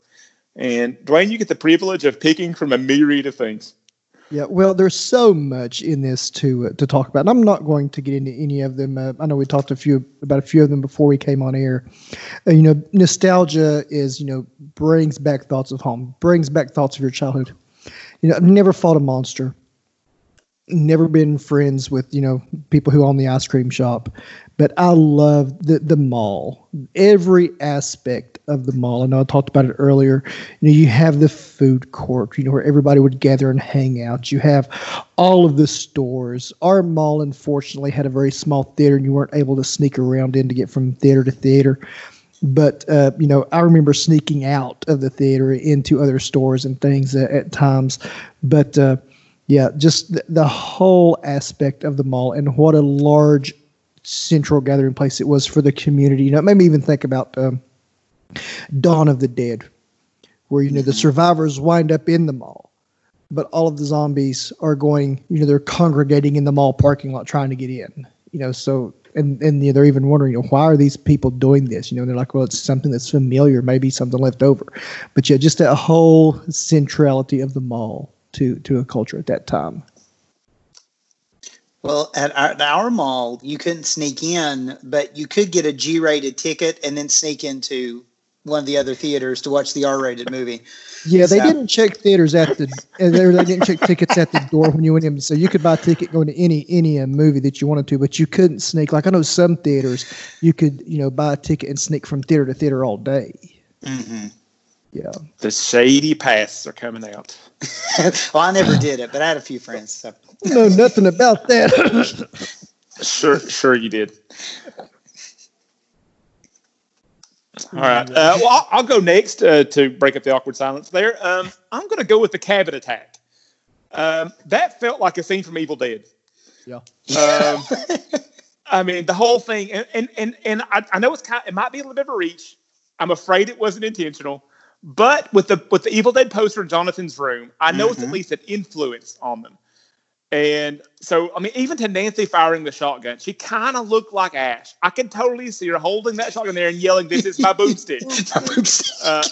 And Dwayne, you get the privilege of picking from a myriad of things. yeah. Well, there's so much in this to uh, to talk about. And I'm not going to get into any of them. Uh, I know we talked a few about a few of them before we came on air. Uh, you know, nostalgia is you know brings back thoughts of home, brings back thoughts of your childhood. You know, I've never fought a monster. Never been friends with you know people who own the ice cream shop, but I love the the mall. Every aspect of the mall. I know I talked about it earlier. You know, you have the food court. You know where everybody would gather and hang out. You have all of the stores. Our mall, unfortunately, had a very small theater, and you weren't able to sneak around in to get from theater to theater. But uh, you know, I remember sneaking out of the theater into other stores and things at, at times. But uh, yeah, just the, the whole aspect of the mall and what a large central gathering place it was for the community. You know, it made me even think about um, Dawn of the Dead, where you know the mm-hmm. survivors wind up in the mall, but all of the zombies are going. You know, they're congregating in the mall parking lot trying to get in. You know, so and and you know, they're even wondering, you know, why are these people doing this? You know, and they're like, well, it's something that's familiar, maybe something left over. But yeah, just that whole centrality of the mall to to a culture at that time. Well, at our, at our mall, you couldn't sneak in, but you could get a G-rated ticket and then sneak into one of the other theaters to watch the R-rated movie. Yeah, they So- didn't check theaters at the they, they didn't check tickets at the door when you went in. So you could buy a ticket going to any any uh, movie that you wanted to, but you couldn't sneak. Like I know some theaters, you could you know buy a ticket and sneak from theater to theater all day. hmm Yeah, The shady paths are coming out. well, I never did it, but I had a few friends. So. know nothing about that. Sure, sure you did. All right. Uh, well, I'll, I'll go next uh, to break up the awkward silence there. Um, I'm going to go with the cabin attack. Um, that felt like a scene from Evil Dead. Yeah. Um, I mean, the whole thing, and and and, and I, I know it's kind, it might be a little bit of a reach. I'm afraid it wasn't intentional, but with the with the Evil Dead poster in Jonathan's room, I know it's at Mhm. least an influence on them. And so, I mean, even to Nancy firing the shotgun, she kind of looked like Ash. I can totally see her holding that shotgun there and yelling, "This is my boomstick." Uh,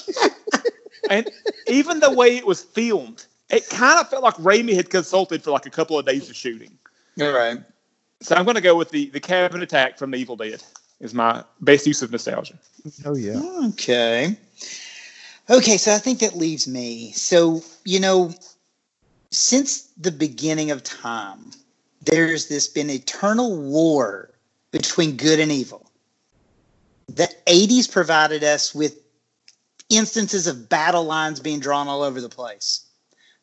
and even the way it was filmed, it kind of felt like Raimi had consulted for like a couple of days of shooting. All right. So I'm going to go with the the cabin attack from the Evil Dead is my best use of nostalgia. oh yeah. Okay. Okay, so I think that leaves me. So, you know, since the beginning of time, there's this been eternal war between good and evil. The 80s provided us with instances of battle lines being drawn all over the place,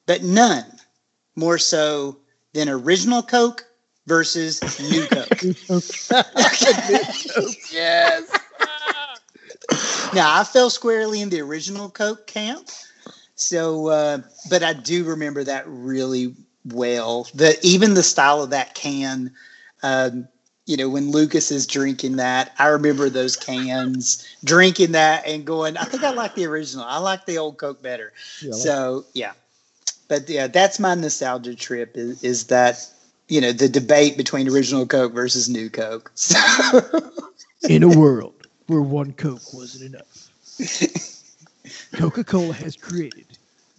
but none more so than original Coke versus new Coke. yes. Now I fell squarely in the original Coke camp. So, uh, but I do remember that really well. The even the style of that can, um, you know, when Lucas is drinking that, I remember those cans drinking that and going. I think I like the original. I like the old Coke better. Yeah, So yeah, but yeah, that's my nostalgia trip. Is is that you know the debate between original Coke versus new Coke. So, in a world where one Coke wasn't enough, Coca Cola has created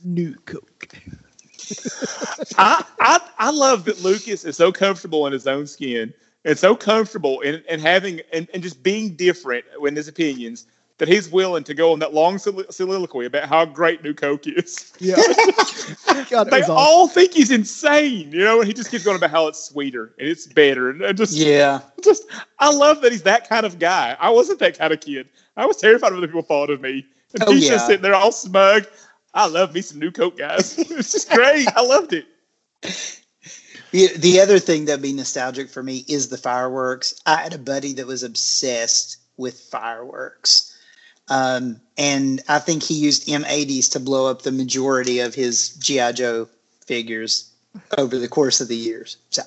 new Coke. I, I I love that Lucas is so comfortable in his own skin and so comfortable in, in having and, and just being different in his opinions that he's willing to go on that long solilo- soliloquy about how great New Coke is. Yeah. God, They awesome. all think he's insane, you know, and he just keeps going about how it's sweeter and it's better. And just, Yeah. just, I love that he's that kind of guy. I wasn't that kind of kid. I was terrified of what other people thought of me. And Oh, he's yeah. just sitting there all smug. I love me some New Coke guys. it's just great. I loved it. The, the other thing that'd be nostalgic for me is the fireworks. I had a buddy that was obsessed with fireworks. Um, and I think he used M80s to blow up the majority of his G.I. Joe figures over the course of the years. So,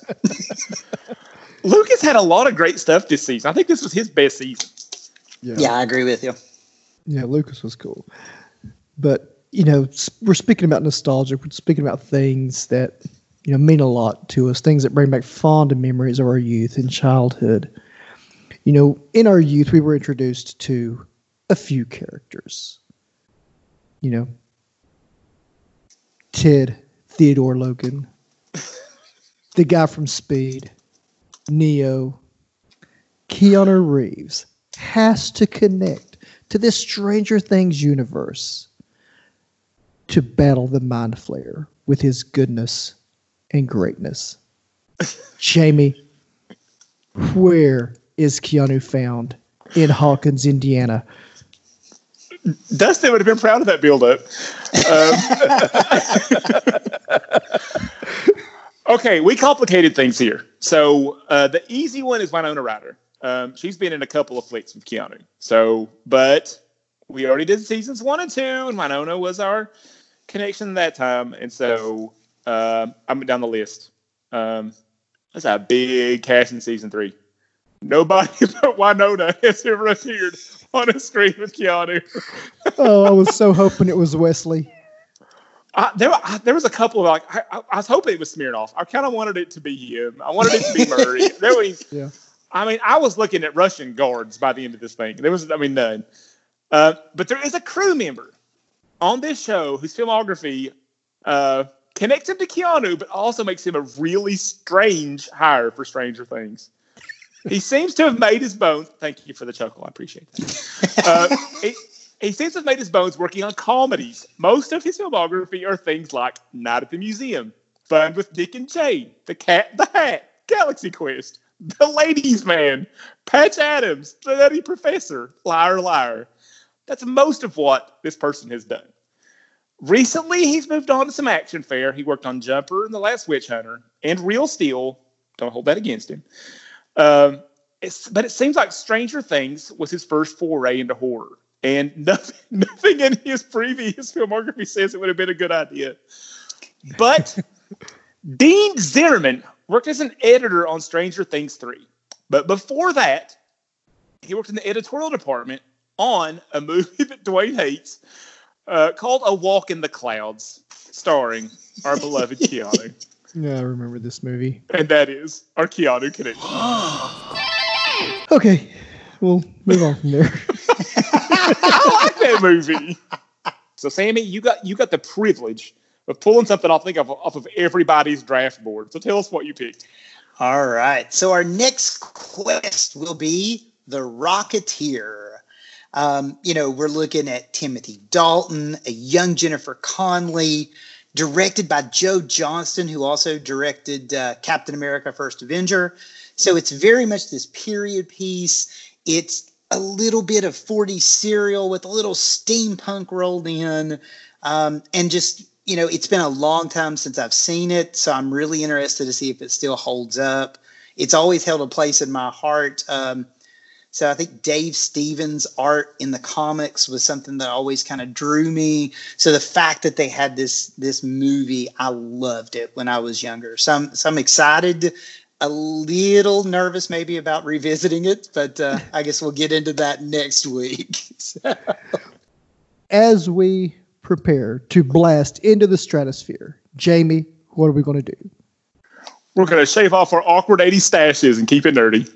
Lucas had a lot of great stuff this season. I think this was his best season. Yeah. yeah, I agree with you. Yeah, Lucas was cool. But, you know, we're speaking about nostalgia. We're speaking about things that, you know, mean a lot to us, things that bring back fond memories of our youth and childhood. You know, in our youth, we were introduced to a few characters. You know, Ted Theodore Logan, the guy from Speed, Neo, Keanu Reeves has to connect to this Stranger Things universe to battle the Mind Flayer with his goodness and greatness. Jamie, where is Keanu found in Hawkins, Indiana? Dustin would have been proud of that build up. okay, we complicated things here. So uh, the easy one is Winona Ryder. Um, she's been in a couple of flicks with Keanu. So, but we already did seasons one and two, and Winona was our connection that time. And so um, I'm down the list. Um, that's a big cast in season three. Nobody but Winona has ever appeared on a screen with Keanu. Oh, I was so hoping it was Wesley. I, there, I, there was a couple of like I, I, I was hoping it was Smirnoff. I kind of wanted it to be him. I wanted it to be Murray. there was, Yeah. I mean, I was looking at Russian guards by the end of this thing. There was, I mean, none. Uh, but there is a crew member on this show whose filmography uh, connects him to Keanu, but also makes him a really strange hire for Stranger Things. He seems to have made his bones. Thank you for the chuckle. I appreciate that. Uh, he, he seems to have made his bones working on comedies. Most of his filmography are things like Night at the Museum, Fun with Dick and Jane, The Cat the Hat, Galaxy Quest, The Ladies Man, Patch Adams, The Nutty Professor, Liar Liar. That's most of what this person has done. Recently, he's moved on to some action fare. He worked on Jumper and The Last Witch Hunter and Real Steel. Don't hold that against him. Um, but it seems like Stranger Things was his first foray into horror, and nothing, nothing in his previous filmography says it would have been a good idea. But Dean Zimmerman worked as an editor on Stranger Things 3. But before that, he worked in the editorial department on a movie that Dwayne hates uh, called A Walk in the Clouds, starring our beloved Keanu. Yeah, I remember this movie. And that is our Keanu connection. Okay, we'll move on from there. I like that movie. So, Sammy, you got you got the privilege of pulling something off think of off of everybody's draft board. So tell us what you picked. All right. So our next quest will be the Rocketeer. Um, you know, we're looking at Timothy Dalton, a young Jennifer Connelly, directed by Joe Johnston, who also directed uh, Captain America: First Avenger. So it's very much this period piece. It's a little bit of 40 serial with a little steampunk rolled in, um, and just you know, it's been a long time since I've seen it, so I'm really interested to see if it still holds up. It's always held a place in my heart. Um, so I think Dave Stevens' art in the comics was something that always kind of drew me. So the fact that they had this this movie, I loved it when I was younger. So I'm so I'm excited. A little nervous maybe about revisiting it, but uh, I guess we'll get into that next week. So- As we prepare to blast into the stratosphere, Jamie, what are we going to do? We're gonna shave off our awkward 80 stashes and keep it nerdy.